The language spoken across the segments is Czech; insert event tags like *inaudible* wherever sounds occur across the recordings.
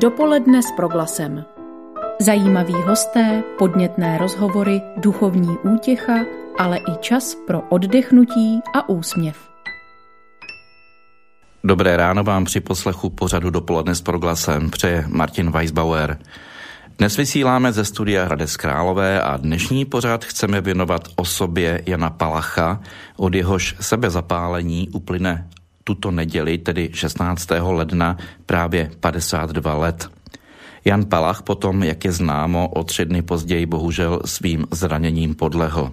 Dopoledne s proglasem. Zajímaví hosté, podnětné rozhovory, duchovní útěcha, ale i čas pro oddechnutí a úsměv. Dobré ráno vám při poslechu pořadu Dopoledne s proglasem přeje Martin Weisbauer. Dnes vysíláme ze studia Hradec Králové a dnešní pořad chceme věnovat osobě Jana Palacha, od jehož sebezapálení uplyne tuto neděli, tedy 16. ledna, právě 52 let. Jan Palach potom, jak je známo, o tři dny později bohužel svým zraněním podlehl.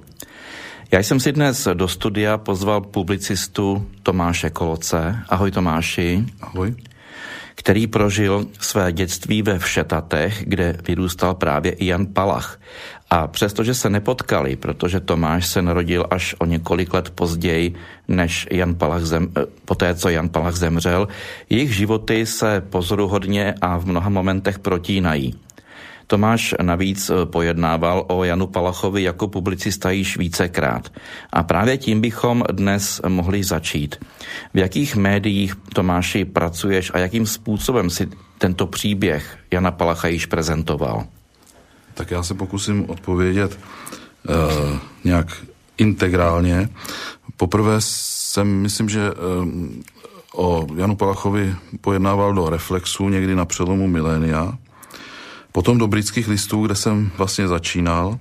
Já jsem si dnes do studia pozval publicistu Tomáše Koloce. Ahoj Tomáši. Ahoj který prožil své dětství ve Všetatech, kde vyrůstal právě i Jan Palach. A přestože se nepotkali, protože Tomáš se narodil až o několik let později, než Jan Palach zem, eh, poté, co Jan Palach zemřel, jejich životy se pozoruhodně a v mnoha momentech protínají. Tomáš navíc eh, pojednával o Janu Palachovi jako publicista již vícekrát. A právě tím bychom dnes mohli začít. V jakých médiích, Tomáši, pracuješ a jakým způsobem si tento příběh Jana Palacha již prezentoval? Tak já se pokusím odpovědět uh, nějak integrálně. Poprvé jsem, myslím, že um, o Janu Palachovi pojednával do Reflexu někdy na přelomu milénia Potom do britských listů, kde jsem vlastně začínal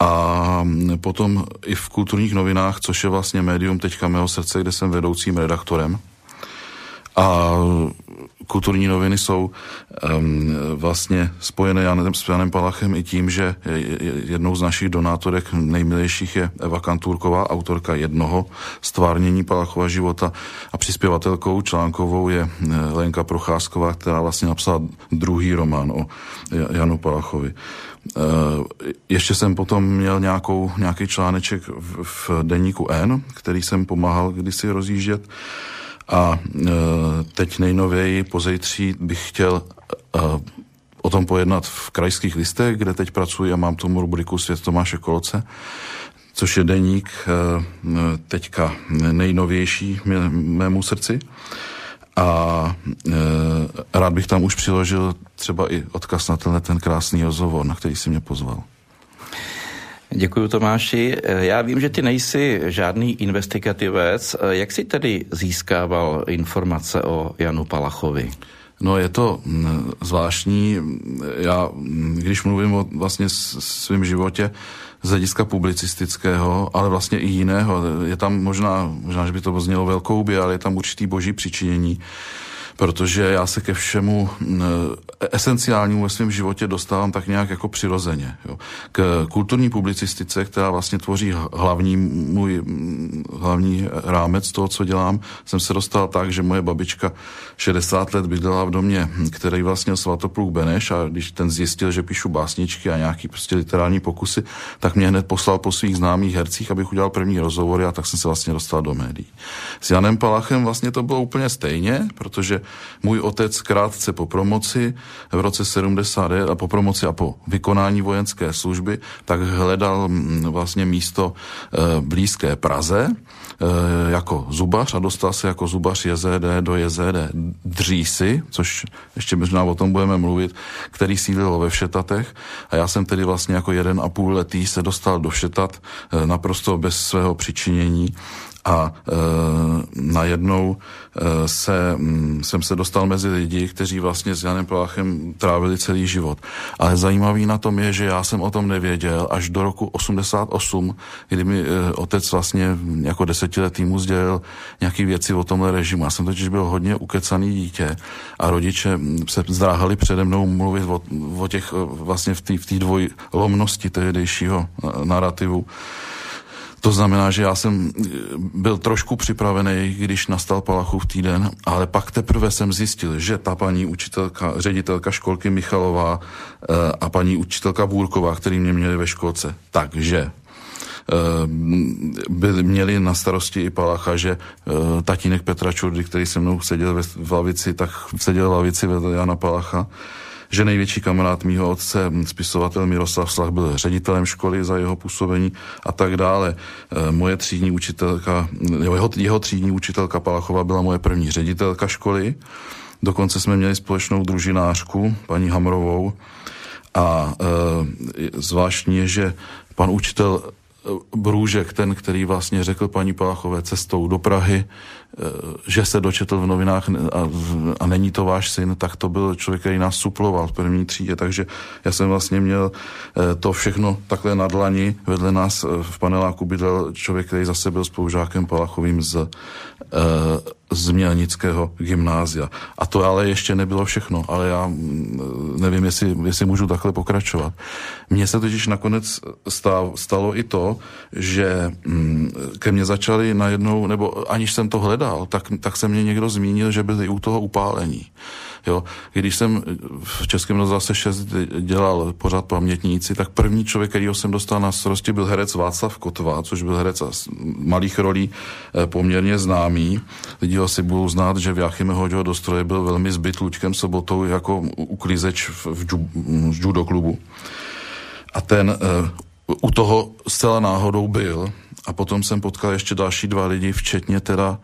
a potom i v kulturních novinách, což je vlastně médium teďka mého srdce, kde jsem vedoucím redaktorem. A kulturní noviny jsou um, vlastně spojené Janem, s Janem Palachem i tím, že jednou z našich donátorek nejmilejších je Eva Kantůrková, autorka jednoho stvárnění Palachova života a přispěvatelkou článkovou je eh, Lenka Procházková, která vlastně napsala druhý román o Janu Palachovi. Uh, ještě jsem potom měl nějakou, nějaký článeček v, v deníku N, který jsem pomáhal kdysi rozjíždět a e, teď nejnověji pozejtří bych chtěl e, o tom pojednat v krajských listech, kde teď pracuji a mám tomu rubriku Svět Tomáše Kolce, což je deník e, teďka nejnovější mému srdci. A rád bych tam už přiložil třeba i odkaz na tenhle ten krásný rozhovor, na který si mě pozval. Děkuji Tomáši. Já vím, že ty nejsi žádný investigativec. Jak jsi tedy získával informace o Janu Palachovi? No je to mm, zvláštní. Já, mm, když mluvím o vlastně svém životě z hlediska publicistického, ale vlastně i jiného, je tam možná, možná, že by to znělo velkou by, ale je tam určitý boží přičinění protože já se ke všemu esenciálnímu ve svém životě dostávám tak nějak jako přirozeně. Jo. K kulturní publicistice, která vlastně tvoří hlavní můj hlavní rámec toho, co dělám, jsem se dostal tak, že moje babička 60 let bydlela v domě, který vlastně Svatopluk Beneš a když ten zjistil, že píšu básničky a nějaký prostě literární pokusy, tak mě hned poslal po svých známých hercích, abych udělal první rozhovory a tak jsem se vlastně dostal do médií. S Janem Palachem vlastně to bylo úplně stejně, protože můj otec krátce po promoci v roce 70 a po promoci a po vykonání vojenské služby, tak hledal mm, vlastně místo e, blízké Praze e, jako zubař a dostal se jako zubař JZD do JZD Dřísy, což ještě možná o tom budeme mluvit, který sídlil ve Všetatech. A já jsem tedy vlastně jako jeden a půl letý se dostal do Všetat e, naprosto bez svého přičinění a e, najednou e, se, m, mm, jsem se dostal mezi lidi, kteří vlastně s Janem Palachem trávili celý život. Ale zajímavý na tom je, že já jsem o tom nevěděl až do roku 88, kdy mi e, otec vlastně jako desetiletý mu sdělil nějaké věci o tomhle režimu. Já jsem totiž byl hodně ukecaný dítě a rodiče mm, se zdráhali přede mnou mluvit o, o těch e, vlastně v té v dvojlomnosti tehdejšího e, narrativu. To znamená, že já jsem eh, byl trošku připravený, když nastal Palachův týden, ale pak teprve jsem zjistil, že ta paní učitelka, ředitelka školky Michalová eh, a paní učitelka Bůrková, který mě měli ve školce, takže eh, byli, měli na starosti i Palacha, že tatínek Petra Čurdy, který se mnou seděl v lavici, tak seděl v lavici vedle Jana Palacha že největší kamarád mýho otce, spisovatel Miroslav Slach, byl ředitelem školy za jeho působení a tak dále. E, moje třídní učitelka, jeho, jeho třídní učitelka Palachova byla moje první ředitelka školy Dokonce jsme měli společnou družinářku, paní Hamrovou, a e, zvláštní je, že pan učitel Brůžek, ten, který vlastně řekl paní Palachové cestou do Prahy, eh, že se dočetl v novinách a, a není to váš syn, tak to byl člověk, který nás suploval v první třídě, takže já jsem vlastně měl eh, to všechno takhle na dlani. Vedle nás eh, v paneláku bydlel člověk, který zase byl spolužákem Palachovým z z Mělnického gymnázia. A to ale ještě nebylo všechno, ale já mm, nevím, jestli, jestli můžu takhle pokračovat. Mně se totiž nakonec stalo i to, že mm, ke mně začali najednou, nebo aniž jsem to hledal, tak, tak se mě někdo zmínil, že byli u toho upálení. Jo. Když jsem v Českém rozhlase 6 dělal pořád pamětníci, tak první člověk, kterýho jsem dostal na starosti, byl herec Václav Kotvá, což byl herec malých rolí eh, poměrně známý. Lidi ho si budou znát, že v hodil do stroje byl velmi zbyt Luďkem Sobotou jako uklizeč v, v, v judo klubu. A ten uh, u toho zcela náhodou byl a potom jsem potkal ještě další dva lidi, včetně teda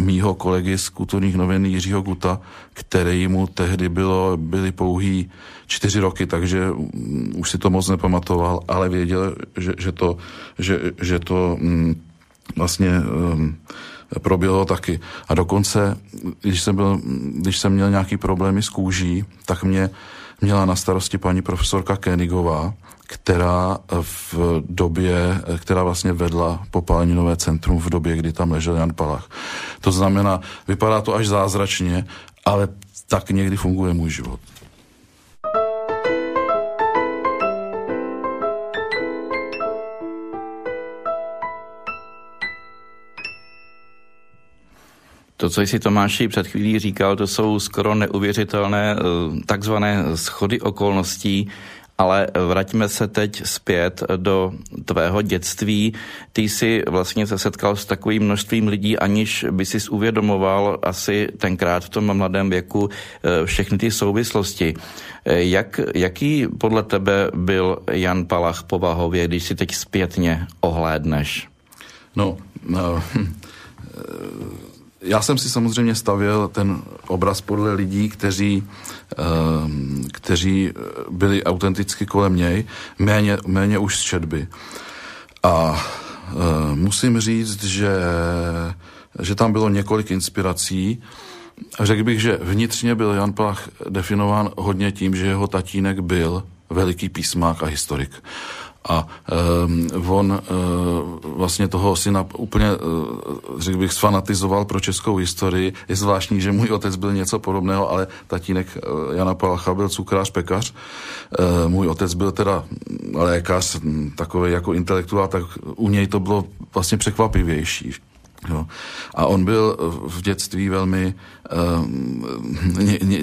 mýho kolegy z kulturních novin Jiřího Guta, který mu tehdy bylo, byly pouhý čtyři roky, takže um, už si to moc nepamatoval, ale věděl, že, že to, že, že to um, vlastně um, proběhlo taky. A dokonce, když jsem, byl, když jsem měl nějaký problémy s kůží, tak mě měla na starosti paní profesorka Kenigová, která v době, která vlastně vedla popáleninové centrum v době, kdy tam ležel Jan Palach. To znamená, vypadá to až zázračně, ale tak někdy funguje můj život. To, co jsi Tomáši před chvílí říkal, to jsou skoro neuvěřitelné eh, takzvané schody okolností, ale vraťme se teď zpět do tvého dětství. Ty jsi vlastně se setkal s takovým množstvím lidí, aniž by si uvědomoval asi tenkrát v tom mladém věku eh, všechny ty souvislosti. Eh, jak, jaký podle tebe byl Jan Palach povahově, když si teď zpětně ohlédneš? No, no já jsem si samozřejmě stavěl ten obraz podle lidí, kteří, ehm, kteří byli autenticky kolem něj, méně, méně už z četby. A ehm, musím říct, že, že tam bylo několik inspirací. Řekl bych, že vnitřně byl Jan Pach definován hodně tím, že jeho tatínek byl veliký písmák a historik a um, on uh, vlastně toho syna úplně, uh, řekl bych, sfanatizoval pro českou historii. Je zvláštní, že můj otec byl něco podobného, ale tatínek uh, Jana Palacha byl cukrář, pekař. Uh, můj otec byl teda lékař, takový jako intelektuál, tak u něj to bylo vlastně překvapivější. Jo. A on byl v dětství velmi... Uh, ně, ně,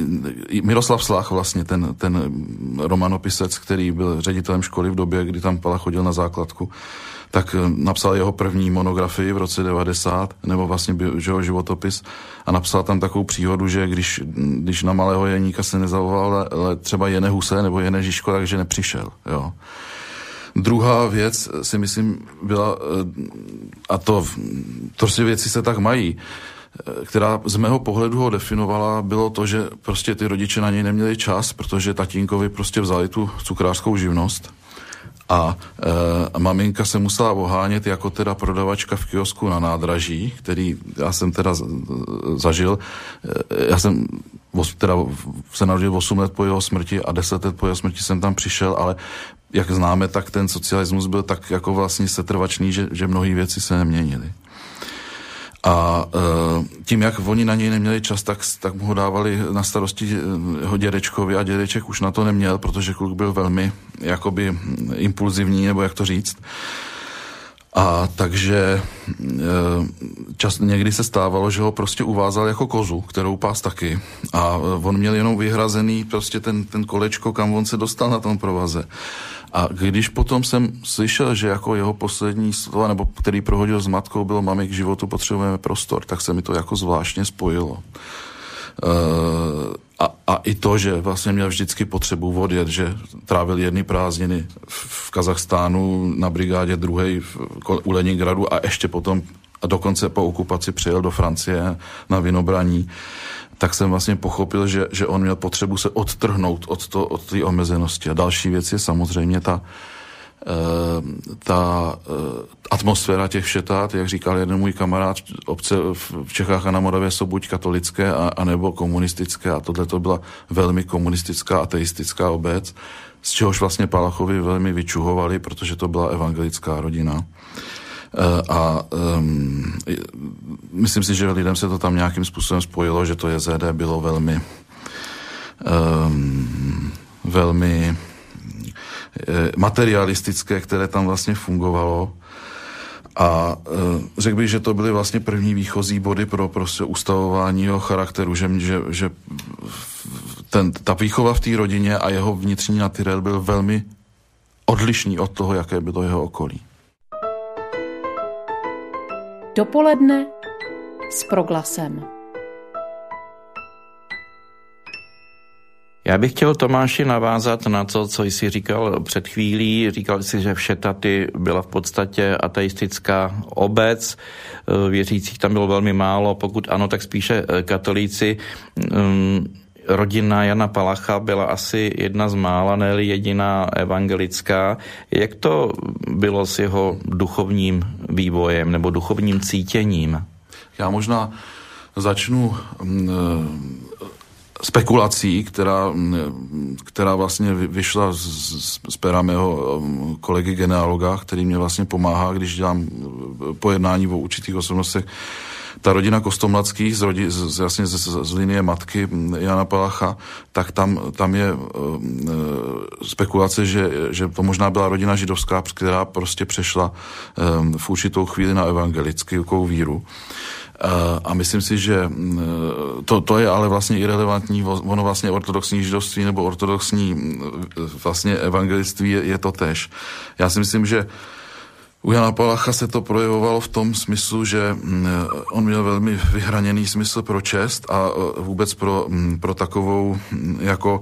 Miroslav Slach vlastně, ten, ten romanopisec, který byl ředitelem školy v době, kdy tam Pala chodil na základku, tak eh, napsal jeho první monografii v roce 90, nebo vlastně že jeho životopis a napsal tam takovou příhodu, že když, když na malého Jeníka se nezavolal ale třeba Jene Huse nebo Jene Žižko, takže nepřišel. Jo. Druhá věc si myslím byla, eh, a to prostě věci se tak mají, eh, která z mého pohledu ho definovala, bylo to, že prostě ty rodiče na něj neměli čas, protože tatínkovi prostě vzali tu cukrářskou živnost a e, maminka se musela ohánět jako teda prodavačka v kiosku na nádraží, který já jsem teda zažil. E, já jsem teda se narodil 8 let po jeho smrti a 10 let po jeho smrti jsem tam přišel, ale jak známe, tak ten socialismus byl tak jako vlastně setrvačný, že, že mnohé věci se neměnily. A e, tím, jak oni na něj neměli čas, tak, tak mu ho dávali na starosti jeho dědečkovi a dědeček už na to neměl, protože kluk byl velmi jakoby impulzivní, nebo jak to říct. A takže e, čas, někdy se stávalo, že ho prostě uvázal jako kozu, kterou pás taky. A on měl jenom vyhrazený prostě ten, ten kolečko, kam on se dostal na tom provaze. A když potom jsem slyšel, že jako jeho poslední slova, nebo který prohodil s matkou, bylo mami k životu potřebujeme prostor, tak se mi to jako zvláštně spojilo. Uh, a, a i to, že vlastně měl vždycky potřebu odjet, že trávil jedny prázdniny v Kazachstánu na brigádě druhé u Leningradu a ještě potom a dokonce po okupaci přijel do Francie na vinobraní, tak jsem vlastně pochopil, že, že on měl potřebu se odtrhnout od, to, od té omezenosti. A další věc je samozřejmě ta, Eh, ta eh, atmosféra těch všetát, jak říkal jeden můj kamarád, obce v Čechách a na Moravě jsou buď katolické, a, anebo komunistické a tohle to byla velmi komunistická ateistická obec, z čehož vlastně Palachovi velmi vyčuhovali, protože to byla evangelická rodina. Eh, a um, myslím si, že lidem se to tam nějakým způsobem spojilo, že to JZD bylo velmi um, velmi Eh, materialistické, které tam vlastně fungovalo. A e, řekl bych, že to byly vlastně první výchozí body pro prostě ustavování jeho charakteru, že, že, že ten, ta výchova v té rodině a jeho vnitřní natyrel byl velmi odlišný od toho, jaké bylo jeho okolí. Dopoledne s proglasem. Já bych chtěl Tomáši navázat na to, co jsi říkal před chvílí. Říkal jsi, že Všetaty byla v podstatě ateistická obec, eh, věřících tam bylo velmi málo, pokud ano, tak spíše eh, katolíci. Mm, rodina Jana Palacha byla asi jedna z mála, ne jediná evangelická. Jak to bylo s jeho duchovním vývojem nebo duchovním cítěním? Já možná začnu mm, spekulací, která, která vlastně vyšla z, z, z pera mého um, kolegy genealoga, který mě vlastně pomáhá, když dělám uh, pojednání o určitých osobnostech. Ta rodina Kostomladských z, rodi, z, vlastně z, z, z linie matky Jana Palacha, tak tam, tam je uh, spekulace, že, že to možná byla rodina židovská, která prostě přešla um, v určitou chvíli na evangelickou víru. Eh, a myslím si, že mm, to, to je ale vlastně irrelevantní, ono vlastně ortodoxní židovství nebo ortodoxní mm, vlastně evangeliství je, je to tež. Já si myslím, že u Jana Palacha se to projevovalo v tom smyslu, že mm, on měl velmi vyhraněný smysl pro čest a e, vůbec pro, mm, pro takovou, mm, jako,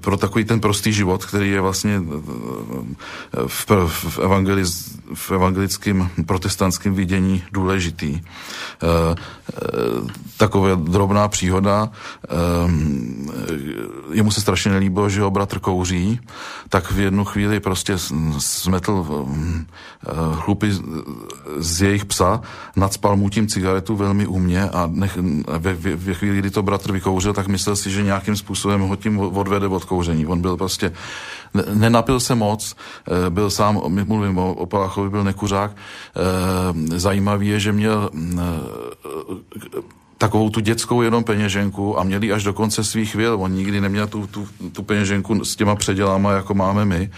pro takový ten prostý život, který je vlastně e, v, v, evangeliz, v evangelickém protestantském vidění důležitý. E, taková drobná příhoda, jemu se strašně nelíbilo, že ho bratr kouří, tak v jednu chvíli prostě smetl chlupy z jejich psa, nadspal mu tím cigaretu velmi umně a nech, ve, ve, ve chvíli, kdy to bratr vykouřil, tak myslel si, že nějakým způsobem ho tím odvede od kouření. On byl prostě, nenapil se moc, eh, byl sám, mluvím o, o Palachovi, byl nekuřák. Eh, zajímavý je, že měl takovou tu dětskou jenom peněženku a měli až do konce svých vil. On nikdy neměl tu, tu, tu peněženku s těma předělama, jako máme my.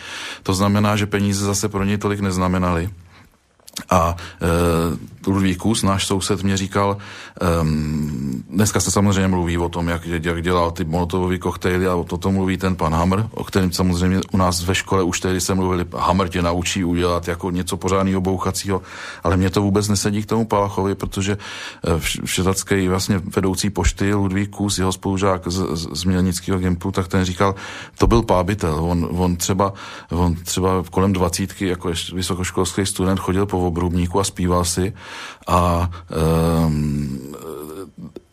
To znamená, že peníze zase pro něj tolik neznamenaly. A e, Ludvík Kus, náš soused, mě říkal, um, dneska se samozřejmě mluví o tom, jak, jak dělal ty molotovové koktejly a o to, to mluví ten pan Hamr, o kterém samozřejmě u nás ve škole už tehdy se mluvili, Hamr tě naučí udělat jako něco pořádného bouchacího, ale mě to vůbec nesedí k tomu Palachovi, protože e, všetacký vlastně vedoucí pošty Ludvík Kus, jeho spolužák z, z, z Mělnického Gimplu, tak ten říkal, to byl pábitel, on, on třeba, on třeba kolem dvacítky jako vysokoškolský student chodil po obrubníku a zpíval si a um,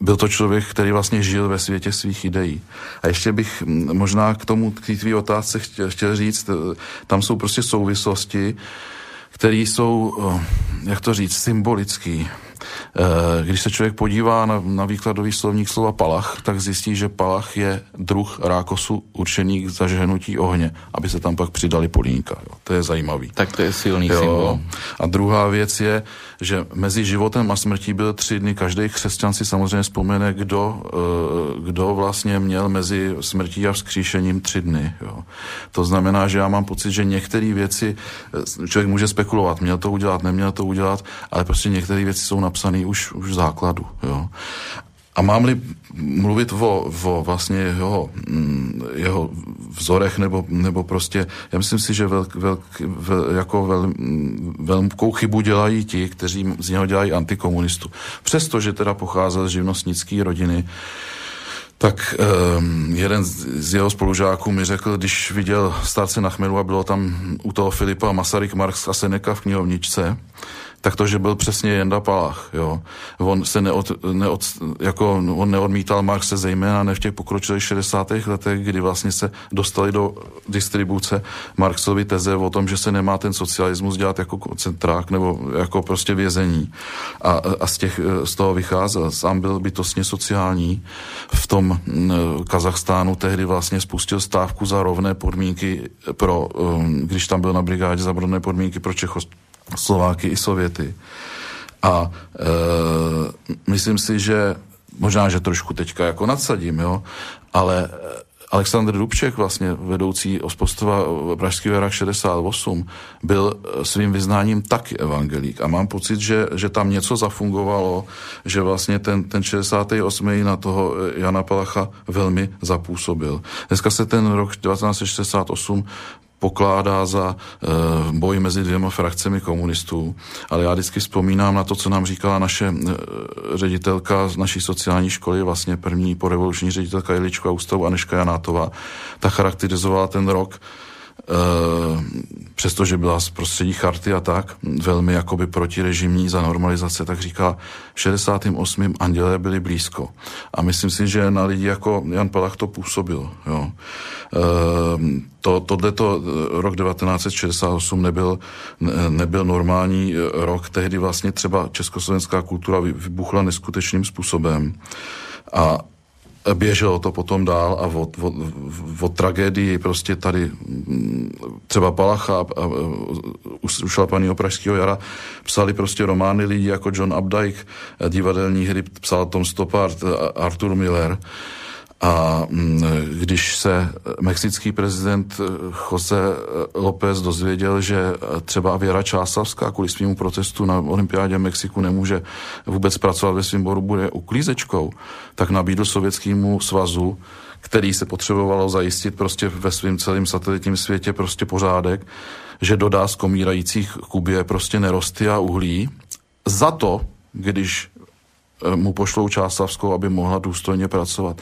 byl to člověk, který vlastně žil ve světě svých ideí. A ještě bych možná k tomu, k té tvý otázce chtěl, chtěl říct, e, tam jsou prostě souvislosti, které jsou, e, jak to říct, symbolický. Eh, když se člověk podívá na, na výkladový slovník slova palach, tak zjistí, že palach je druh rákosu určený k zažehnutí ohně, aby se tam pak přidali polínka. Jo. To je zajímavý. Tak to je silný jo. symbol. A druhá věc je, že mezi životem a smrtí byly tři dny. Každý křesťan si samozřejmě vzpomene, kdo, eh, kdo vlastně měl mezi smrtí a vzkříšením tři dny. Jo. To znamená, že já mám pocit, že některé věci eh, člověk může spekulovat, měl to udělat, neměl to udělat, ale prostě některé věci jsou napsané už, už v základu. Jo. A mám-li mluvit o, o vlastně jeho, mm, jeho vzorech nebo, nebo prostě, já myslím si, že velk, velk, vel, jako vel, mm, velkou chybu dělají ti, kteří z něho dělají antikomunistu. Přestože teda pocházel z živnostnické rodiny, tak um, jeden z jeho spolužáků mi řekl, když viděl starce na chmelu a bylo tam u toho Filipa Masaryk, Marx a Seneca v knihovničce, tak to, že byl přesně Jenda Palach, jo. On se neod, neod, jako, on neodmítal Marxe zejména ne v těch pokročilých 60. letech, kdy vlastně se dostali do distribuce Marxovy teze o tom, že se nemá ten socialismus dělat jako koncentrák nebo jako prostě vězení. A, a z, těch, z toho vycházel. Sám byl bytostně sociální. V tom Kazachstánu tehdy vlastně spustil stávku za rovné podmínky pro, um, když tam byl na brigádě za rovné podmínky pro Čechoslováky i Sověty. A e, myslím si, že možná, že trošku teďka jako nadsadím, jo, ale Aleksandr Dubček, vlastně vedoucí ospostova Pražského jara 68, byl svým vyznáním taky evangelík. A mám pocit, že, že tam něco zafungovalo, že vlastně ten, ten 68. na toho Jana Palacha velmi zapůsobil. Dneska se ten rok 1968 pokládá za e, boj mezi dvěma frakcemi komunistů. Ale já vždycky vzpomínám na to, co nám říkala naše e, ředitelka z naší sociální školy, vlastně první porevoluční ředitelka Jelička Ústavu Aneška Janátová. Ta charakterizovala ten rok Eh, přestože byla z prostředí charty a tak, velmi jakoby protirežimní za normalizace, tak říká, v 68. andělé byli blízko. A myslím si, že na lidi jako Jan Palach to působil. Jo. E, to, tohleto eh, rok 1968 nebyl, nebyl normální rok, tehdy vlastně třeba československá kultura vybuchla neskutečným způsobem. A běželo to potom dál a od, od, od tragédii prostě tady mm, třeba Palacha a, a ušlapaného Pražského jara psali prostě romány lidi jako John Updike, divadelní hry psal Tom Stoppard, Arthur Miller. A mm, když se mexický prezident Jose López dozvěděl, že třeba Věra Čásavská kvůli svýmu protestu na olympiádě Mexiku nemůže vůbec pracovat ve svým boru, bude uklízečkou, tak nabídl Sovětskému svazu, který se potřebovalo zajistit prostě ve svém celém satelitním světě prostě pořádek, že dodá z komírajících Kubě prostě nerosty a uhlí. Za to, když eh, mu pošlou Čásavskou, aby mohla důstojně pracovat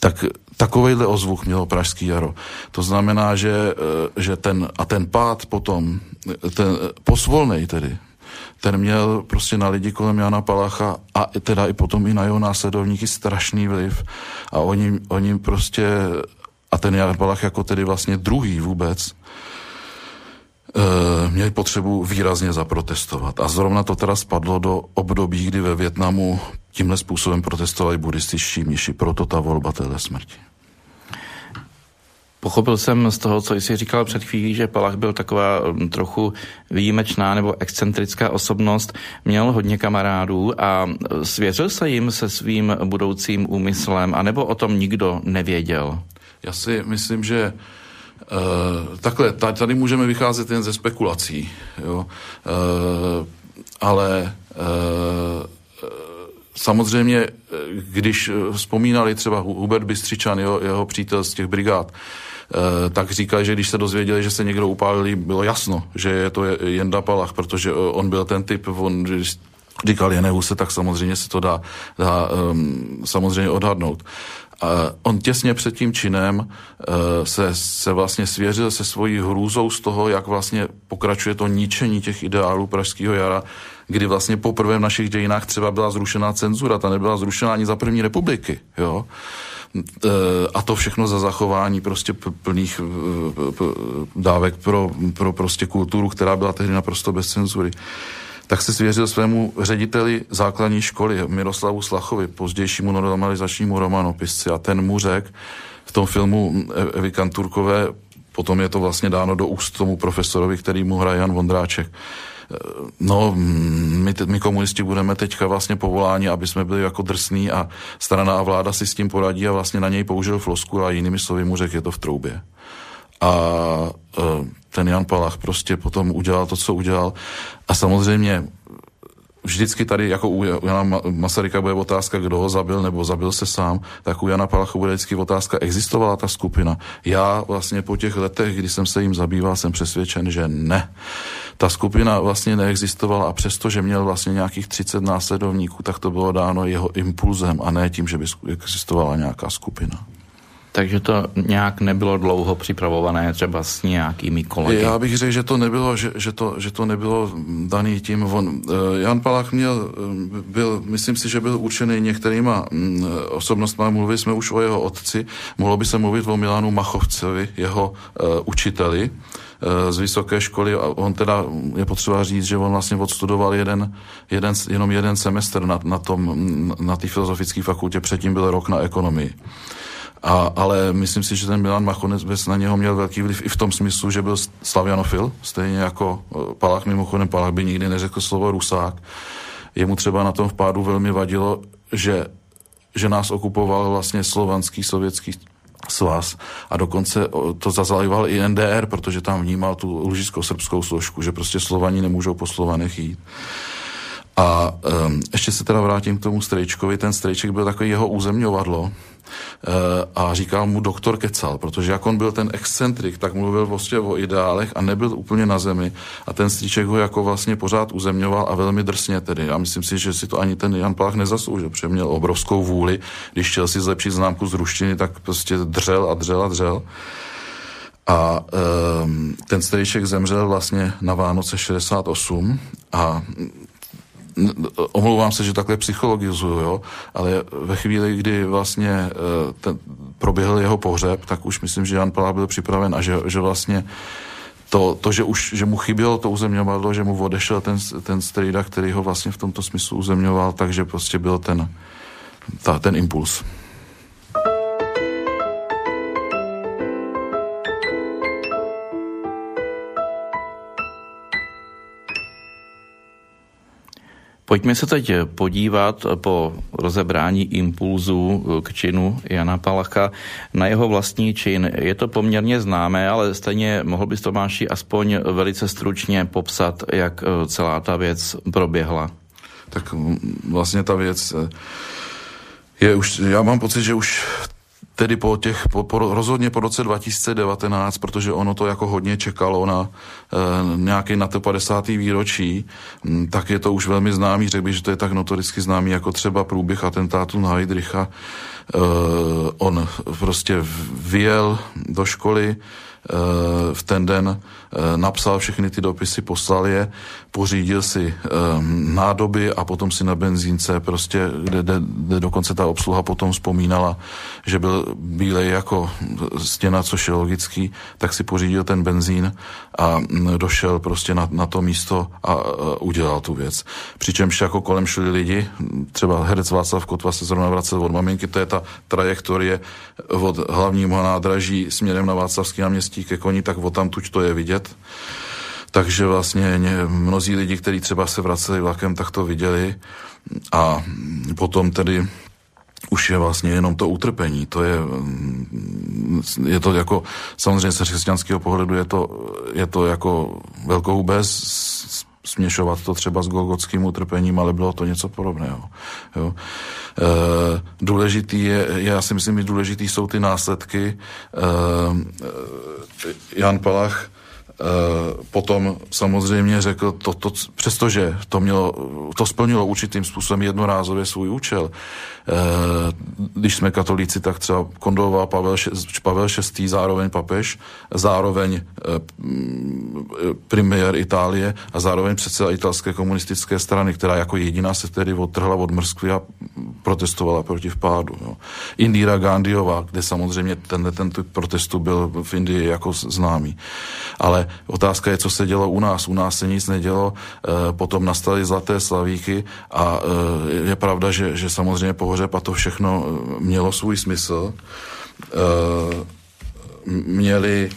tak takovejhle ozvuch mělo Pražský jaro. To znamená, že, eh, že ten, a ten pád potom, ten posvolnej tedy, ten měl prostě na lidi kolem Jana Palacha a teda i potom i na jeho následovníky strašný vliv a oni, oni prostě a ten Jan Palach jako tedy vlastně druhý vůbec, měli potřebu výrazně zaprotestovat. A zrovna to teda spadlo do období, kdy ve Větnamu tímhle způsobem protestovali buddhističtí mniši, proto ta volba téhle smrti. Pochopil jsem z toho, co jsi říkal před chvílí, že Palach byl taková um, trochu výjimečná nebo excentrická osobnost, měl hodně kamarádů a uh, svěřil se jim se svým budoucím úmyslem, anebo o tom nikdo nevěděl? Já si myslím, že Uh, takhle, tady můžeme vycházet jen ze spekulací, jo? Uh, ale uh, samozřejmě, eh, když eh, vzpomínali třeba Hubert Bystřičan, jeho, jeho přítel z těch brigád, eh, tak říkali, že když se dozvěděli, že se někdo upálil, bylo jasno, že je to Jenda Palach, protože on byl ten typ, on říkal Jenehu se, tak samozřejmě se to dá, dá um, samozřejmě odhadnout. Uh, on těsně před tím činem uh, se, se vlastně svěřil se svojí hrůzou z toho, jak vlastně pokračuje to ničení těch ideálů Pražského jara, kdy vlastně poprvé v našich dějinách třeba byla zrušená cenzura, ta nebyla zrušená ani za první republiky, jo. E, a to všechno za zachování prostě plných dávek pro, pro prostě kulturu, která byla tehdy naprosto bez cenzury tak se svěřil svému řediteli základní školy Miroslavu Slachovi, pozdějšímu normalizačnímu romanopisci a ten mu řekl v tom filmu Evy Kanturkové, potom je to vlastně dáno do úst tomu profesorovi, který mu hraje Jan Vondráček, No, my, my komunisti budeme teďka vlastně povoláni, aby jsme byli jako drsní a strana a vláda si s tím poradí a vlastně na něj použil flosku a jinými slovy mu řekl, je to v troubě. A e, ten Jan Palach prostě potom udělal to, co udělal. A samozřejmě vždycky tady, jako u Jana Masaryka bude otázka, kdo ho zabil nebo zabil se sám, tak u Jana Palacha bude vždycky otázka, existovala ta skupina. Já vlastně po těch letech, kdy jsem se jim zabýval, jsem přesvědčen, že ne. Ta skupina vlastně neexistovala a přesto, že měl vlastně nějakých 30 následovníků, tak to bylo dáno jeho impulzem a ne tím, že by existovala nějaká skupina. Takže to nějak nebylo dlouho připravované třeba s nějakými kolegy. Já bych řekl, že to nebylo, že, že, to, že to nebylo daný tím. On, eh, Jan Palach měl, eh, byl, myslím si, že byl určený některýma mm, osobnostmi. Mluvili jsme už o jeho otci. Mohlo by se mluvit o Milánu Machovcovi, jeho uh, učiteli z vysoké školy a on teda, je potřeba říct, že on vlastně odstudoval jeden, jeden, jenom jeden semestr na, na, tom, na té filozofické fakultě, předtím byl rok na ekonomii. A, ale myslím si, že ten Milan Machonec na něho měl velký vliv i v tom smyslu, že byl slavianofil, stejně jako eh, Palach, mimochodem Palach by nikdy neřekl slovo rusák. Jemu třeba na tom vpádu velmi vadilo, že, že nás okupoval vlastně slovanský sovětský svaz a dokonce to zazalival i NDR, protože tam vnímal tu lužicko-srbskou složku, že prostě Slovaní nemůžou po Slovanech jít. A um, ještě se teda vrátím k tomu strejčkovi. Ten strejček byl takový jeho územňovadlo, Eh, a říkal mu doktor Kecal, protože jak on byl ten excentrik, tak mluvil vlastně o ideálech a nebyl úplně na zemi a ten stříček ho jako vlastně pořád uzemňoval a velmi drsně tedy. Já myslím si, že si to ani ten Jan Plach nezasloužil, protože měl obrovskou vůli, když chtěl si zlepšit známku z ruštiny, tak prostě dřel a dřel a dřel. A um, ten strejček zemřel vlastně na Vánoce 68 a omlouvám se, že takhle psychologizuju, jo, ale ve chvíli, kdy vlastně eh, ten, proběhl jeho pohřeb, tak už myslím, že Jan Palá byl připraven a že, že vlastně to, to, že už že mu chybělo to uzemňovadlo, že mu odešel ten, ten strejda, který ho vlastně v tomto smyslu uzemňoval, takže prostě byl ten, ta, ten impuls. Pojďme se teď podívat po rozebrání impulzu k činu Jana Palacha na jeho vlastní čin. Je to poměrně známé, ale stejně mohl bys Tomáši aspoň velice stručně popsat, jak eh, celá ta věc proběhla. Tak vlastně ta věc eh, je už, já mám pocit, že už tedy po těch, po, po, rozhodně po roce 2019, protože ono to jako hodně čekalo na e, nějaký na to 50. výročí, m, tak je to už velmi známý, řekl bych, že to je tak notoricky známý jako třeba průběh atentátu na Heidricha. E, on prostě vyjel do školy, Eh, v ten den eh, napsal všechny ty dopisy, poslal je, pořídil si eh, nádoby a potom si na benzínce prostě, kde, kde, kde dokonce ta obsluha potom vzpomínala, že byl bílej jako stěna, což je logický, tak si pořídil ten benzín a mm, došel prostě na, na to místo a, a udělal tu věc. Přičemž jako kolem šli lidi, třeba herec Václav Kotva se zrovna vracel od maminky, to je ta trajektorie od hlavního nádraží směrem na Václavský náměstí ke koni, tak o tam tuč to je vidět. Takže vlastně mnozí lidi, kteří třeba se vraceli vlakem, tak to viděli a potom tedy už je vlastně jenom to utrpení. To je, je to jako, samozřejmě se křesťanského pohledu je to, je to jako velkohubé směšovat to třeba s golgotským utrpením, ale bylo to něco podobného. Jo. E, důležitý je, já si myslím, že důležitý jsou ty následky. E, Jan Palach potom samozřejmě řekl, to, to, přestože to, mělo, to splnilo určitým způsobem jednorázově svůj účel, eh, když jsme katolíci, tak třeba kondoloval Pavel, Pavel VI, zároveň papež, zároveň eh, premiér Itálie a zároveň předseda italské komunistické strany, která jako jediná se tedy odtrhla od Mrskvy a protestovala proti vpádu. Jo. Indira Gandhiová, kde samozřejmě ten, ten protestu byl v Indii jako známý. Ale Otázka je, co se dělo u nás. U nás se nic nedělo, e, potom nastaly zlaté slavíky a e, je pravda, že, že samozřejmě pohřeb a to všechno eh, mělo svůj smysl. Měli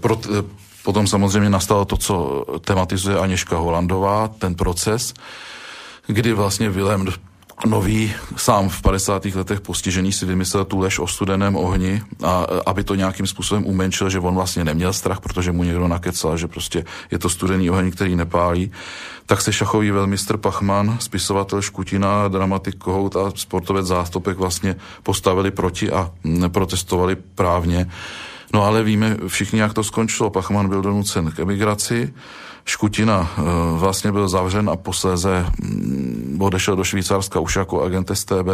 pro, Potom samozřejmě nastalo to, co tematizuje Aněška Holandová, ten proces, kdy vlastně Vilém Nový sám v 50. letech postižený si vymyslel tu lež o studeném ohni, a, aby to nějakým způsobem umenšil, že on vlastně neměl strach, protože mu někdo nakecal, že prostě je to studený oheň, který nepálí. Tak se šachový velmistr Pachman, spisovatel Škutina, dramatik Kohout a sportovec Zástopek vlastně postavili proti a protestovali právně. No ale víme všichni, jak to skončilo. Pachman byl donucen k emigraci, Škutina vlastně byl zavřen a posléze mm, odešel do Švýcarska už jako agent STB.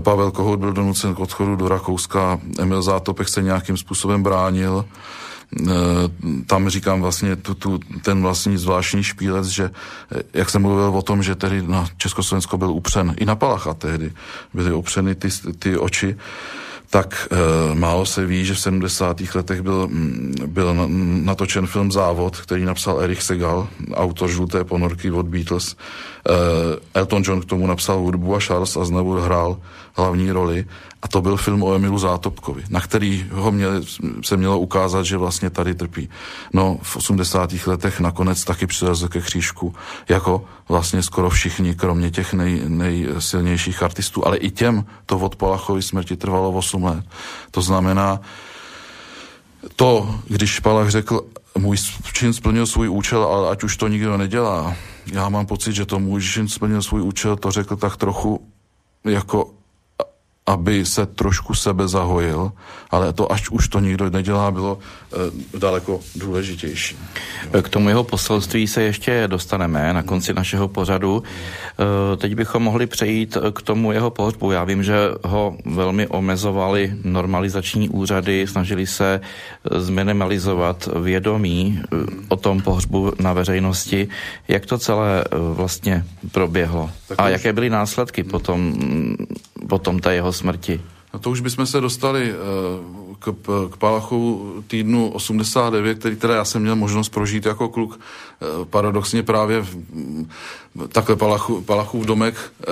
Pavel Kohout byl donucen k odchodu do Rakouska, Emil Zátopek se nějakým způsobem bránil. Tam říkám vlastně tu, tu, ten vlastní zvláštní špílec, že jak jsem mluvil o tom, že tedy na Československo byl upřen, i na Palacha tehdy byly upřeny ty, ty oči, tak e, málo se ví, že v 70. letech byl, mm, byl natočen film Závod, který napsal Erich Segal, autor Žluté ponorky od Beatles. E, Elton John k tomu napsal hudbu a Charles Aznavour hrál hlavní roli. A to byl film o Emilu Zátopkovi, na který ho měli, se mělo ukázat, že vlastně tady trpí. No, v 80. letech nakonec taky přilezl ke křížku, jako vlastně skoro všichni, kromě těch nej, nejsilnějších artistů, ale i těm to od Palachovy smrti trvalo 8 let. To znamená, to, když Palach řekl, můj čin splnil svůj účel, ale ať už to nikdo nedělá, já mám pocit, že to můj čin splnil svůj účel, to řekl tak trochu jako aby se trošku sebe zahojil, ale to, až už to nikdo nedělá, bylo e, daleko důležitější. K tomu jeho poselství se ještě dostaneme na konci našeho pořadu. E, teď bychom mohli přejít k tomu jeho pohřbu. Já vím, že ho velmi omezovali normalizační úřady, snažili se zminimalizovat vědomí eh, o tom pohřbu na veřejnosti. Jak to celé vlastně proběhlo? A jaké byly následky potom, potom té jeho smrti? No to už bychom se dostali eh, k, k Palachu týdnu 89, který teda já jsem měl možnost prožít jako kluk eh, paradoxně právě v, takhle Palachu, Palachův domek, eh,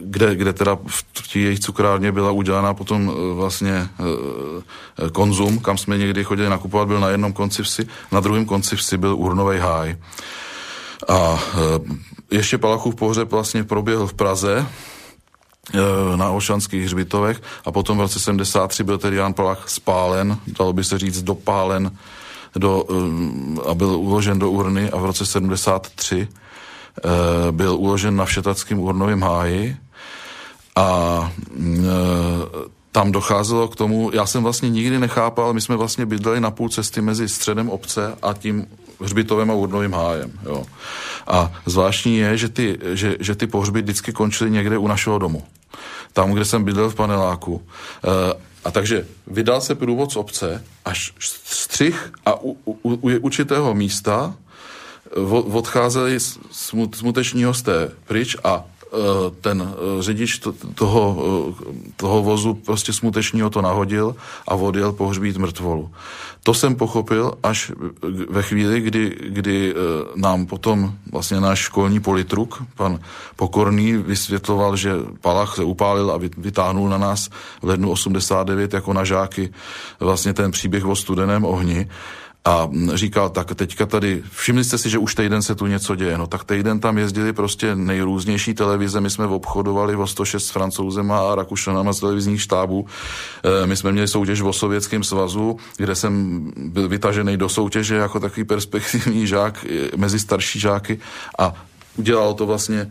kde, kde teda v té jejich cukrárně byla udělána potom vlastně konzum, kam jsme někdy chodili nakupovat, byl na jednom konci vsi, na druhém konci vsi byl urnový háj. A ještě Palachův pohřeb vlastně proběhl v Praze, na Olšanských hřbitovech. A potom v roce 73 byl tedy Jan Palach spálen, dalo by se říct dopálen do, e, a byl uložen do urny. A v roce 73 e, byl uložen na Všetackém urnovém háji. A tam docházelo k tomu, já jsem vlastně nikdy nechápal, my jsme vlastně bydleli na půl cesty mezi středem obce a tím hřbitovým a urnovým hájem. Jo. A zvláštní je, že ty, že, že ty pohřby vždycky končily někde u našeho domu. Tam, kde jsem bydlel v paneláku. E, a takže vydal se průvod z obce až střih a u, u, u určitého místa odcházeli smuteční hosté pryč a Eh, ten eh, řidič toho, eh, toho vozu prostě smutečního to nahodil a odjel pohřbít mrtvolu. To jsem pochopil až ve chvíli, kdy, kdy nám potom vlastně náš školní politruk, pan Pokorný, vysvětloval, že Palach se upálil a vytáhnul na nás v lednu 89 jako na žáky vlastně ten příběh o studeném ohni a říkal, tak teďka tady, všimli jste si, že už týden se tu něco děje, no tak týden tam jezdili prostě nejrůznější televize, my jsme obchodovali o 106 s francouzema a Rakušanama z televizních štábů, e, my jsme měli soutěž o Sovětském svazu, kde jsem byl vytažený do soutěže jako takový perspektivní žák e, mezi starší žáky. A udělal to vlastně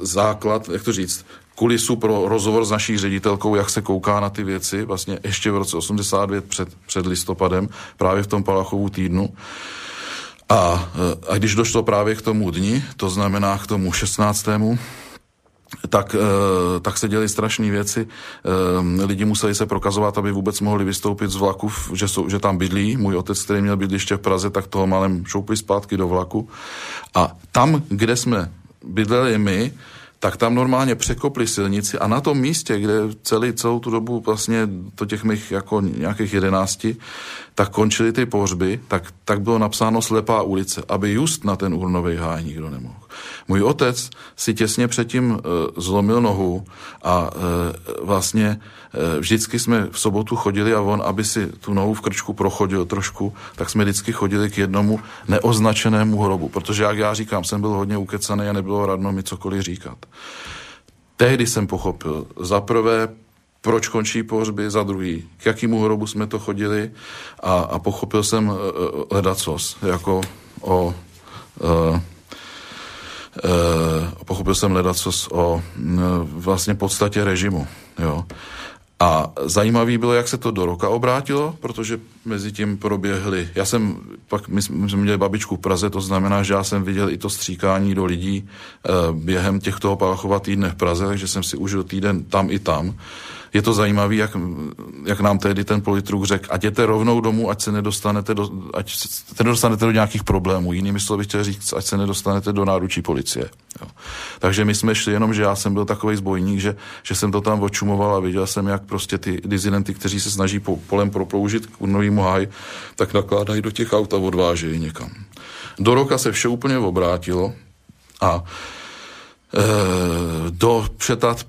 základ, jak to říct, kulisu pro rozhovor s naší ředitelkou, jak se kouká na ty věci, vlastně ještě v roce 89 před, před listopadem, právě v tom Palachovu týdnu. A, a když došlo právě k tomu dni, to znamená k tomu 16 tak, tak se děly strašné věci. Lidi museli se prokazovat, aby vůbec mohli vystoupit z vlaku, že, jsou, že tam bydlí. Můj otec, který měl bydliště v Praze, tak toho malem šoupli zpátky do vlaku. A tam, kde jsme bydleli my, tak tam normálně překopli silnici a na tom místě, kde celý, celou tu dobu vlastně to těch mých jako nějakých jedenácti, tak končily ty pohřby, tak, tak bylo napsáno slepá ulice, aby just na ten urnový háj nikdo nemohl. Můj otec si těsně předtím e, zlomil nohu a e, vlastně e, vždycky jsme v sobotu chodili a on, aby si tu nohu v krčku prochodil trošku, tak jsme vždycky chodili k jednomu neoznačenému hrobu, protože jak já říkám, jsem byl hodně ukecaný a nebylo radno mi cokoliv říkat. Tehdy jsem pochopil, za prvé, proč končí pohřby, za druhý, k jakému hrobu jsme to chodili a, a pochopil jsem uh, ledacos, jako o uh, Uh, pochopil jsem ledacos o uh, vlastně podstatě režimu. Jo. A zajímavý bylo, jak se to do roka obrátilo, protože mezi tím proběhly, já jsem, pak my jsme měli babičku v Praze, to znamená, že já jsem viděl i to stříkání do lidí e, během těchto Palachova týdne v Praze, takže jsem si užil týden tam i tam je to zajímavé, jak, jak nám tehdy ten politruk řekl, ať jděte rovnou domů, ať se nedostanete do, ať se nedostanete do nějakých problémů. Jinými slovy chtěl říct, ať se nedostanete do náručí policie. Jo. Takže my jsme šli jenom, že já jsem byl takový zbojník, že, že jsem to tam očumoval a viděl jsem, jak prostě ty dizidenty, kteří se snaží po, polem proploužit k urnovýmu háji, tak nakládají do těch aut a odvážejí někam. Do roka se vše úplně obrátilo a Eh, do Přetat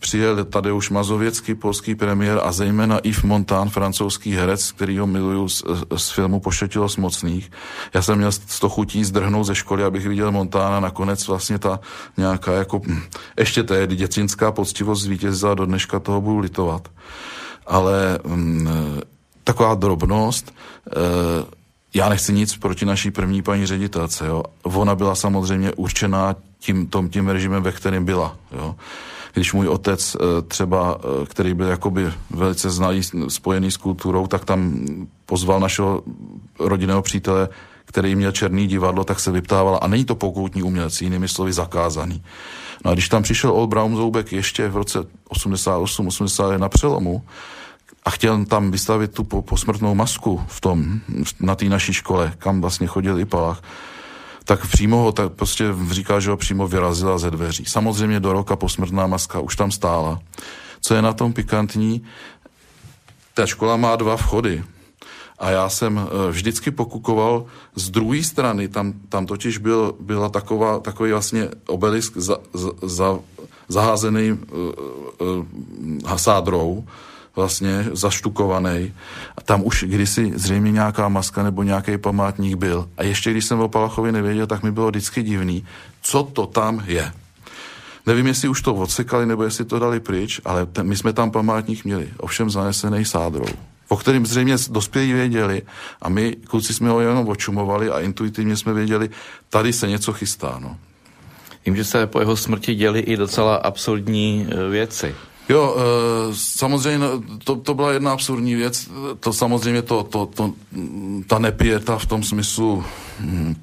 přijel Tadeusz Mazověcký, polský premiér a zejména Yves Montan, francouzský herec, který ho miluju z, z filmu Pošetilo mocných. Já jsem měl z to chutí zdrhnout ze školy, abych viděl Montána. Nakonec vlastně ta nějaká jako, hm, ještě té děcinská poctivost zvítězila, do dneška toho budu litovat. Ale hm, taková drobnost, eh, já nechci nic proti naší první paní ředitelce, jo. Ona byla samozřejmě určená tím, tom, tím režimem, ve kterém byla, jo. Když můj otec eh, třeba, eh, který byl jakoby velice znalý, spojený s kulturou, tak tam pozval našeho rodinného přítele, který měl černý divadlo, tak se vyptával, a není to pokoutní umělec, jinými slovy zakázaný. No a když tam přišel Old Brown Zoubek ještě v roce 88, 80 na přelomu, a chtěl tam vystavit tu posmrtnou masku v tom, na té naší škole, kam vlastně chodil i Palach, tak přímo ho tak prostě říká, že ho přímo vyrazila ze dveří. Samozřejmě do roka posmrtná maska už tam stála. Co je na tom pikantní, ta škola má dva vchody. A já jsem eh, vždycky pokukoval z druhé strany, tam, tam totiž byl, byla taková, takový vlastně obelisk za, za, za, zaházený uh, uh, hasádrou, vlastně zaštukovaný. A tam už kdysi zřejmě nějaká maska nebo nějaký památník byl. A ještě když jsem o Palachovi nevěděl, tak mi bylo vždycky divný, co to tam je. Nevím, jestli už to odsekali, nebo jestli to dali pryč, ale ten, my jsme tam památník měli, ovšem zanesený sádrou, o kterým zřejmě dospělí věděli a my, kluci, jsme ho jenom očumovali a intuitivně jsme věděli, tady se něco chystá. No. Vím, že se po jeho smrti děli i docela absurdní e, věci. Jo, e, samozřejmě to, to byla jedna absurdní věc. To samozřejmě to, to, to, ta nepěta v tom smyslu, hm,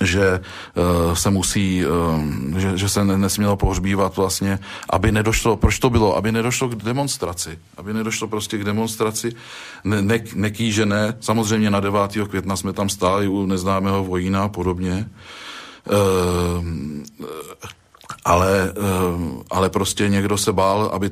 že uh, se musí, uh, že, že se nesmělo pohřbívat vlastně, aby nedošlo, proč to bylo, aby nedošlo k demonstraci, aby nedošlo prostě k demonstraci ne, ne, nekýžené, samozřejmě na 9. května jsme tam stáli u neznámého vojína a podobně, uh, ale, eh, ale prostě někdo se bál, aby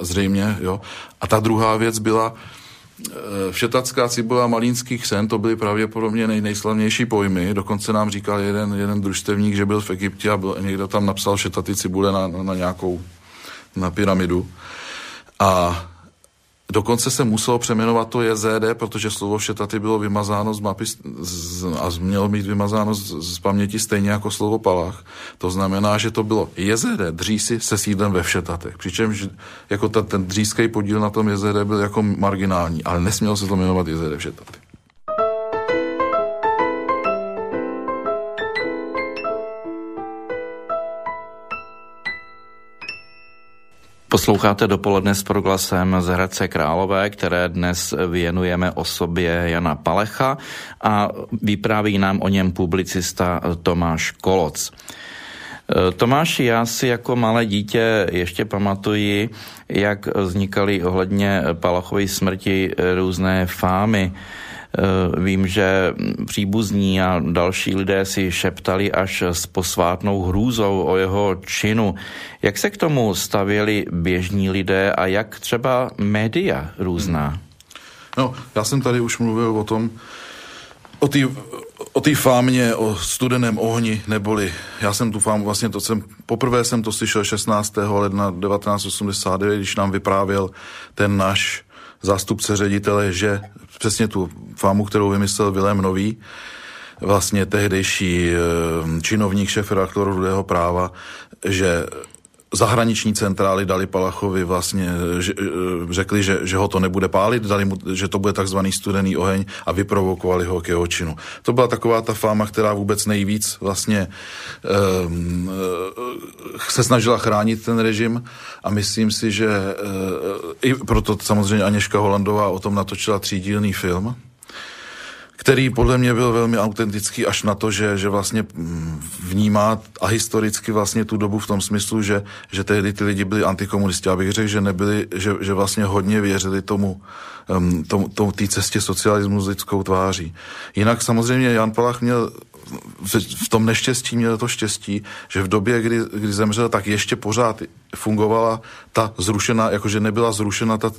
zřejmě, jo. A ta druhá věc byla, eh, Všetacká cibula malínských sen, to byly pravděpodobně nej, nejslavnější pojmy. Dokonce nám říkal jeden, jeden družstevník, že byl v Egyptě a byl, někdo tam napsal Všetaty cibule na, na nějakou na pyramidu. A Dokonce se muselo přeměnovat to JZD, protože slovo šetaty bylo vymazáno z mapy z, a mělo být vymazáno z, z paměti stejně jako slovo palach. To znamená, že to bylo JZD, dřísi se sídlem ve Všetatech. Přičemž jako ta, ten dříský podíl na tom JZD byl jako marginální, ale nesmělo se to jmenovat JZD Všetaty. Posloucháte dopoledne s proglasem z Hradce Králové, které dnes věnujeme osobě Jana Palecha a vypráví nám o něm publicista Tomáš Koloc. Tomáši, já si jako malé dítě ještě pamatuji, jak vznikaly ohledně Palachovy smrti různé fámy. Eh, vím, že příbuzní a další lidé si šeptali až s posvátnou hrůzou o jeho činu. Jak se k tomu stavěli běžní lidé a jak třeba média různá? No, já jsem tady už mluvil o tom, o té o té fámě, o studeném ohni, neboli já jsem tu fámu vlastně to jsem, poprvé jsem to slyšel 16. ledna 1989, když nám vyprávěl ten náš zástupce ředitele, že přesně tu fámu, kterou vymyslel Vilém Nový, vlastně tehdejší eh, činovník šéf redaktor rudého práva, že zahraniční centrály dali Palachovi vlastně, že, řekli, že, že ho to nebude pálit, dali mu, že to bude takzvaný studený oheň a vyprovokovali ho k jeho činu. To byla taková ta fáma, která vůbec nejvíc vlastně um, se snažila chránit ten režim a myslím si, že uh, i proto samozřejmě Aněška Holandová o tom natočila třídílný film, který podle mě byl velmi autentický až na to, že, že vlastně mm, vnímá a historicky vlastně tu dobu v tom smyslu, že, že tehdy ty lidi byli antikomunisti. Já bych řekl, že nebyli, že, že vlastně hodně věřili tomu, um, tomu té cestě socialismu s lidskou tváří. Jinak samozřejmě Jan Palach měl v tom neštěstí měl to štěstí, že v době, kdy, kdy zemřel, tak ještě pořád fungovala ta zrušená, jakože nebyla zrušena ta,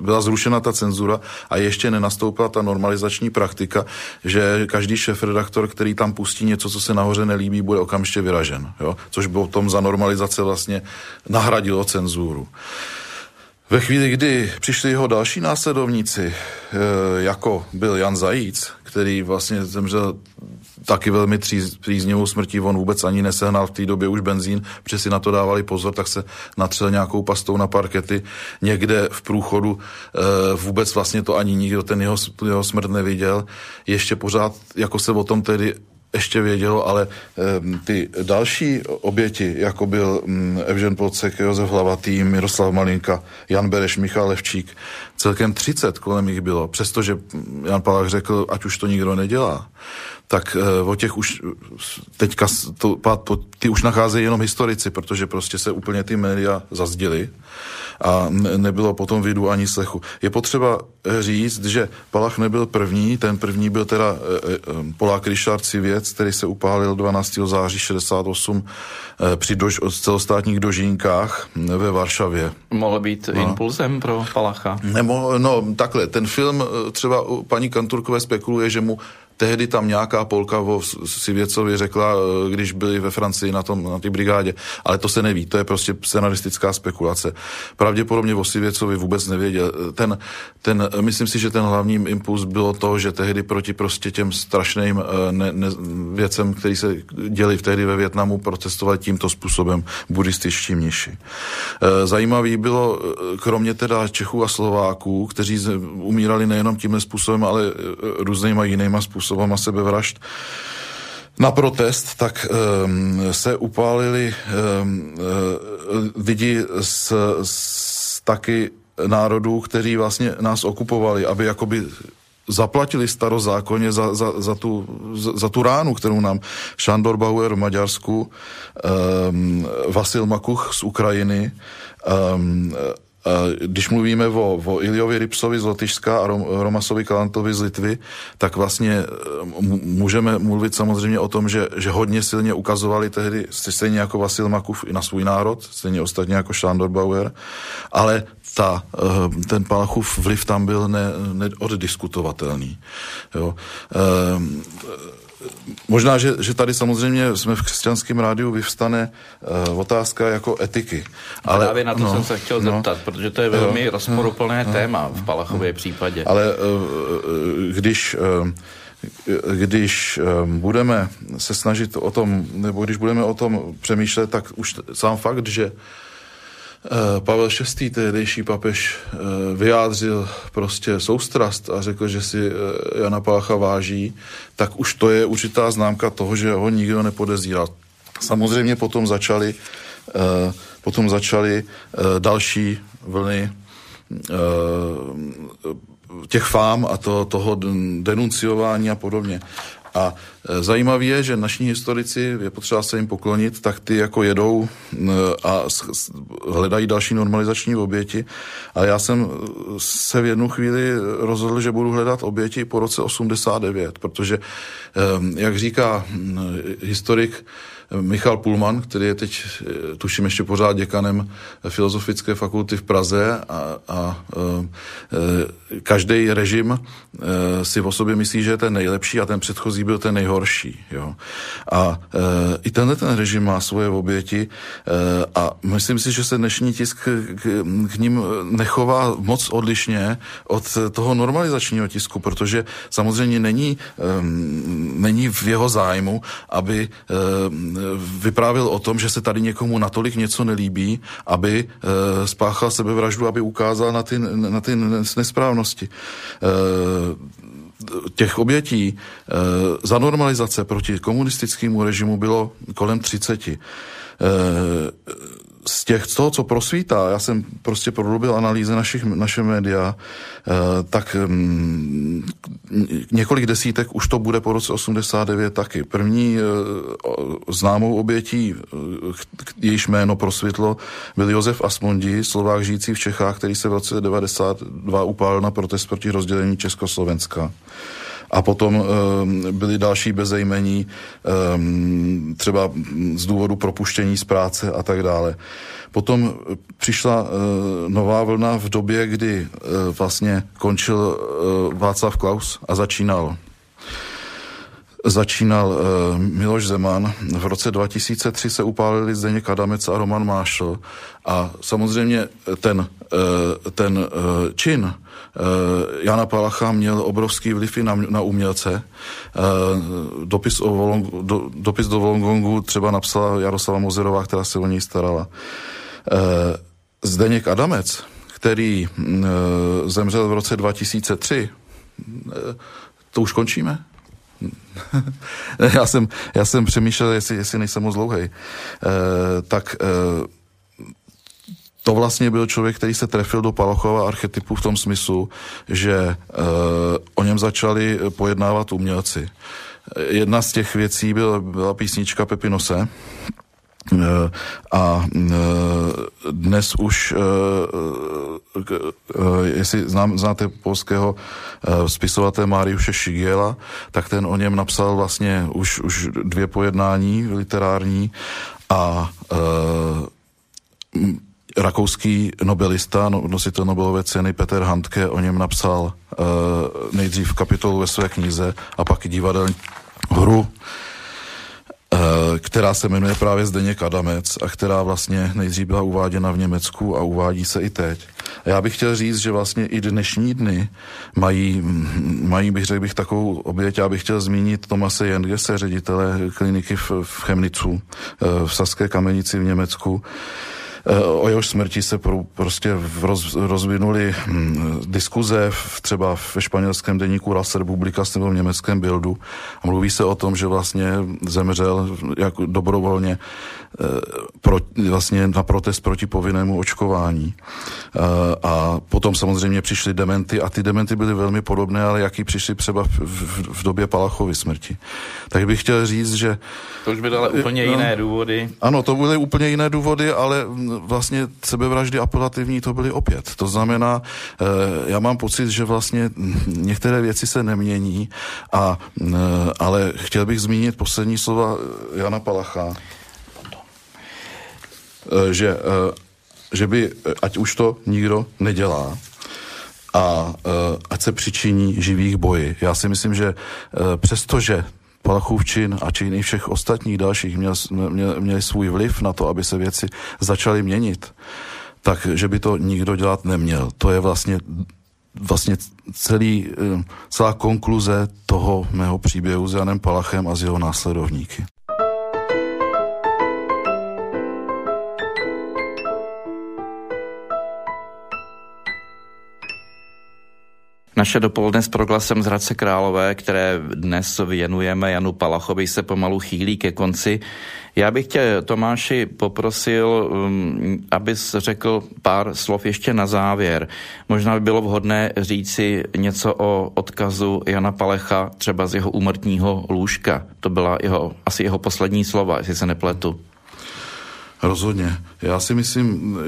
byla zrušena ta cenzura a ještě nenastoupila ta normalizační praktika, že každý šéf-redaktor, který tam pustí něco, co se nahoře nelíbí, bude okamžitě vyražen. Jo? Což tom za normalizace vlastně nahradilo cenzuru. Ve chvíli, kdy přišli jeho další následovníci, eh, jako byl Jan Zajíc, který vlastně zemřel taky velmi příznivou smrtí, on vůbec ani nesehnal v té době už benzín, protože si na to dávali pozor, tak se natřel nějakou pastou na parkety někde v průchodu, e, vůbec vlastně to ani nikdo ten jeho, jeho smrt neviděl. Ještě pořád, jako se o tom tedy ještě vědělo, ale e, ty další oběti, jako byl mm, Evžen Pocek, Josef Hlavatý, Miroslav Malinka, Jan Bereš, Michal Levčík, celkem 30 kolem jich bylo, přestože Jan Palach řekl, ať už to nikdo nedělá, tak e, o těch už teďka to, ty už nacházejí jenom historici, protože prostě se úplně ty média zazděly a nebylo potom vidu ani slechu. Je potřeba eh, říct, že Palach nebyl první, ten první byl teda eh, eh, Polák Richard Civěc, který se upálil 12. září 68 při dož, celostátních dožínkách ve Varšavě. Mohl být no. impulzem pro Palacha? Nemo, no takhle, ten film třeba paní Kanturkové spekuluje, že mu tehdy tam nějaká Polka o Sivěcovi řekla, eh, když byli ve Francii na, tom, na té brigádě, ale to se neví, to je prostě scenaristická spekulace. Pravděpodobně o Sivěcovi vůbec nevěděl. Ten, ten, myslím si, že ten hlavní impuls bylo to, že tehdy proti prostě těm strašným ne, ne, věcem, které se děli v tehdy ve Větnamu, protestovali tímto způsobem buddhističtí mniši. Zajímavý bylo, kromě teda Čechů a Slováků, kteří umírali nejenom tímhle způsobem, ale různýma jinýma způsoby, způsobem sebevražd. Na protest, tak um, se upálili um, lidi z, z taky národů, kteří vlastně nás okupovali, aby jakoby zaplatili starozákonně za, za, za, tu, za, za tu ránu, kterou nám Šandor Bauer v Maďarsku, um, Vasil Makuch z Ukrajiny, um, když mluvíme o, o Iliovi Ripsovi z Lotyšska a Rom, Romasovi Kalantovi z Litvy, tak vlastně e, můžeme mluvit samozřejmě o tom, že, že hodně silně ukazovali tehdy, stejně jako Vasil Makuf i na svůj národ, stejně ostatně jako Šándor Bauer, ale ta, e, ten Palachův vliv tam byl ne, neoddiskutovatelný. Ehm, Možná, že, že tady samozřejmě jsme v křesťanském rádiu vyvstane uh, otázka jako etiky. Ale právě na to no, jsem se chtěl no, zeptat, protože to je velmi no, rozporuplné no, téma v Palachově no, případě. Ale uh, když uh, když budeme se snažit o tom, nebo když budeme o tom přemýšlet, tak už sám fakt, že Pavel VI., tehdejší papež, eh, vyjádřil prostě soustrast a řekl, že si eh, Jana Pácha váží, tak už to je určitá známka toho, že ho nikdo nepodezírá. Samozřejmě potom začaly, potom začaly další vlny těch fám a to, toho denunciování a podobně. A e, zajímavé je, že naši historici, je potřeba se jim poklonit, tak ty jako jedou a hledají další normalizační oběti. A já jsem e, se v jednu chvíli rozhodl, že budu hledat oběti po roce 89, protože, e, jak říká historik, Michal Pulman, který je teď, eh, tuším, ještě pořád děkanem Filozofické fakulty v Praze a, a, eh, každý režim eh, si o sobě myslí, že je ten nejlepší a ten předchozí byl ten nejhorší. Jo. A i tenhle ten režim má svoje oběti a myslím si, že se dnešní tisk k, k ním nechová moc odlišně od toho normalizačního tisku, protože samozřejmě není, není v jeho zájmu, aby vyprávěl o tom, že se tady někomu natolik něco nelíbí, aby spáchal sebevraždu, aby ukázal na ty, na ty nesprávnosti. Těch obětí za normalizace proti komunistickému režimu bylo kolem 30 z těch, z toho, co prosvítá, já jsem prostě prorubil analýzy našich, naše média, eh, tak mm, několik desítek už to bude po roce 89 taky. První eh, známou obětí, eh, jejíž jméno prosvitlo, byl Josef Asmondi, Slovák žijící v Čechách, který se v roce 92 upálil na protest proti rozdělení Československa a potom e, byly další bezejmení, e, třeba z důvodu propuštění z práce a tak dále. Potom přišla e, nová vlna v době, kdy vlastně končil Václav Klaus a začínal začínal uh, Miloš Zeman. V roce 2003 se upálili Zdeněk Adamec a Roman Mášl. A samozřejmě ten, uh, ten uh, čin Jana Palacha měl obrovský vliv i na, na umělce. Dopis, o Volong, do, dopis do Volongongu třeba napsala Jaroslava Mozerová, která se o něj starala. Zdeněk Adamec, který zemřel v roce 2003, uh, to už končíme? *laughs* já, jsem, já jsem přemýšlel, jestli, jestli nejsem moc dlouhej. E, tak e, to vlastně byl člověk, který se trefil do Palochova archetypu v tom smyslu, že e, o něm začali pojednávat umělci. Jedna z těch věcí byla, byla písnička Pepinose, a dnes už, eh, jestli znám, znáte polského spisovatele Mariuše Šigiela, tak ten o něm napsal vlastně už, už dvě pojednání literární a rakouský nobelista, no, nositel Nobelové ceny Peter Handke o něm napsal nejdřív kapitolu ve své knize a pak i divadelní hru. Eh, která se jmenuje právě Zdeněk Adamec a která vlastně nejdřív byla uváděna v Německu a uvádí se i teď. A já bych chtěl říct, že vlastně i dnešní dny mají, mají bych řekl bych, takovou oběť. Já bych chtěl zmínit Tomase Jengese, ředitele kliniky v, v Chemnicu, eh, v Saské kamenici v Německu, Eh, o jehož smrti se pro, prostě roz, rozvinuly hm, diskuze v, třeba ve španělském deníku Las Republicas nebo v německém Bildu a mluví se o tom, že vlastně zemřel jako dobrovolně eh, pro, vlastně na protest proti povinnému očkování. Eh, a potom samozřejmě přišly dementy a ty dementy byly velmi podobné, ale jaký přišly třeba v, v, v době Palachovy smrti. Tak bych chtěl říct, že... To už byly ale úplně no, jiné důvody. Ano, to byly úplně jiné důvody, ale vlastně sebevraždy apelativní to byly opět. To znamená, eh, já mám pocit, že vlastně některé věci se nemění, a, eh, ale chtěl bych zmínit poslední slova Jana Palacha, eh, že, že by, ať už to nikdo nedělá, a ať se přičiní živých boji. Já si myslím, že přestože Palachův čin a činy všech ostatních dalších měl, měl, měli svůj vliv na to, aby se věci začaly měnit, tak že by to nikdo dělat neměl. To je vlastně vlastně celý, eh, celá konkluze toho mého příběhu s Janem Palachem a s jeho následovníky. Naše dopoledne s proglasem z Hradce Králové, které dnes věnujeme Janu Palachovi, se pomalu chýlí ke konci. Já bych tě, Tomáši, poprosil, um, abys řekl pár slov ještě na závěr. Možná by bylo vhodné říci něco o odkazu Jana Palecha, třeba z jeho úmrtního lůžka. To byla jeho, asi jeho poslední slova, jestli se nepletu. Rozhodně. Já si myslím,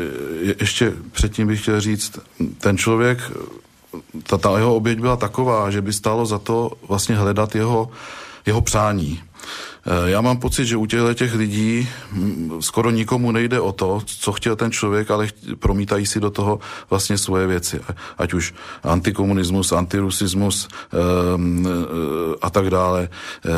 ještě předtím bych chtěl říct, ten člověk ta, ta jeho oběť byla taková, že by stálo za to vlastně hledat jeho, jeho přání. Eh, já mám pocit, že u těchto těch lidí skoro nikomu nejde o to, co chtěl ten člověk, ale promítají si do toho vlastně svoje věci. Ať už antikomunismus, antirusismus um, a tak dále. Eh,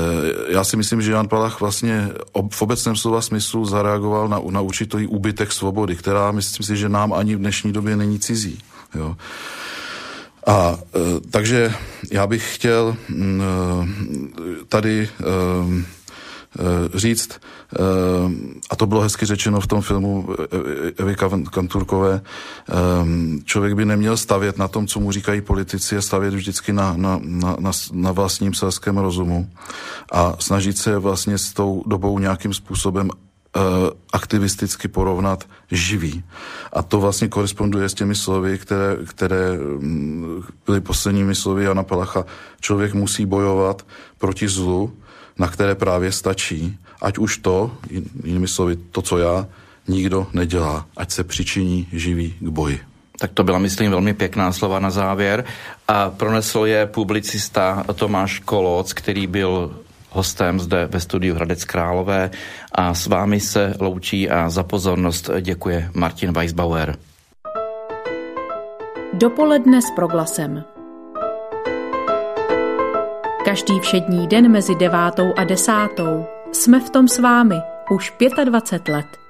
já si myslím, že Jan Palach vlastně v obecném slova smyslu zareagoval na, na určitý úbytek svobody, která myslím si, že nám ani v dnešní době není cizí. Jo. A e, takže já bych chtěl mm, e, tady e, říct, a to bylo hezky řečeno v tom filmu Evy Kanturkové, člověk by neměl stavět na tom, co mu říkají politici, a stavět vždycky na, na, na, na, na vlastním selském rozumu a snažit se vlastně s tou dobou nějakým způsobem aktivisticky porovnat živý. A to vlastně koresponduje s těmi slovy, které, které mm, byly posledními slovy Jana Palacha. Člověk musí bojovat proti zlu, na které právě stačí, ať už to, jinými slovy, to, co já, nikdo nedělá, ať se přičiní živý k boji. Tak to byla, myslím, velmi pěkná slova na závěr. A pronesl je publicista Tomáš Koloc, který byl hostem zde ve studiu Hradec Králové a s vámi se loučí a za pozornost děkuje Martin Weisbauer. Dopoledne s proglasem. Každý všední den mezi devátou a desátou jsme v tom s vámi už 25 let.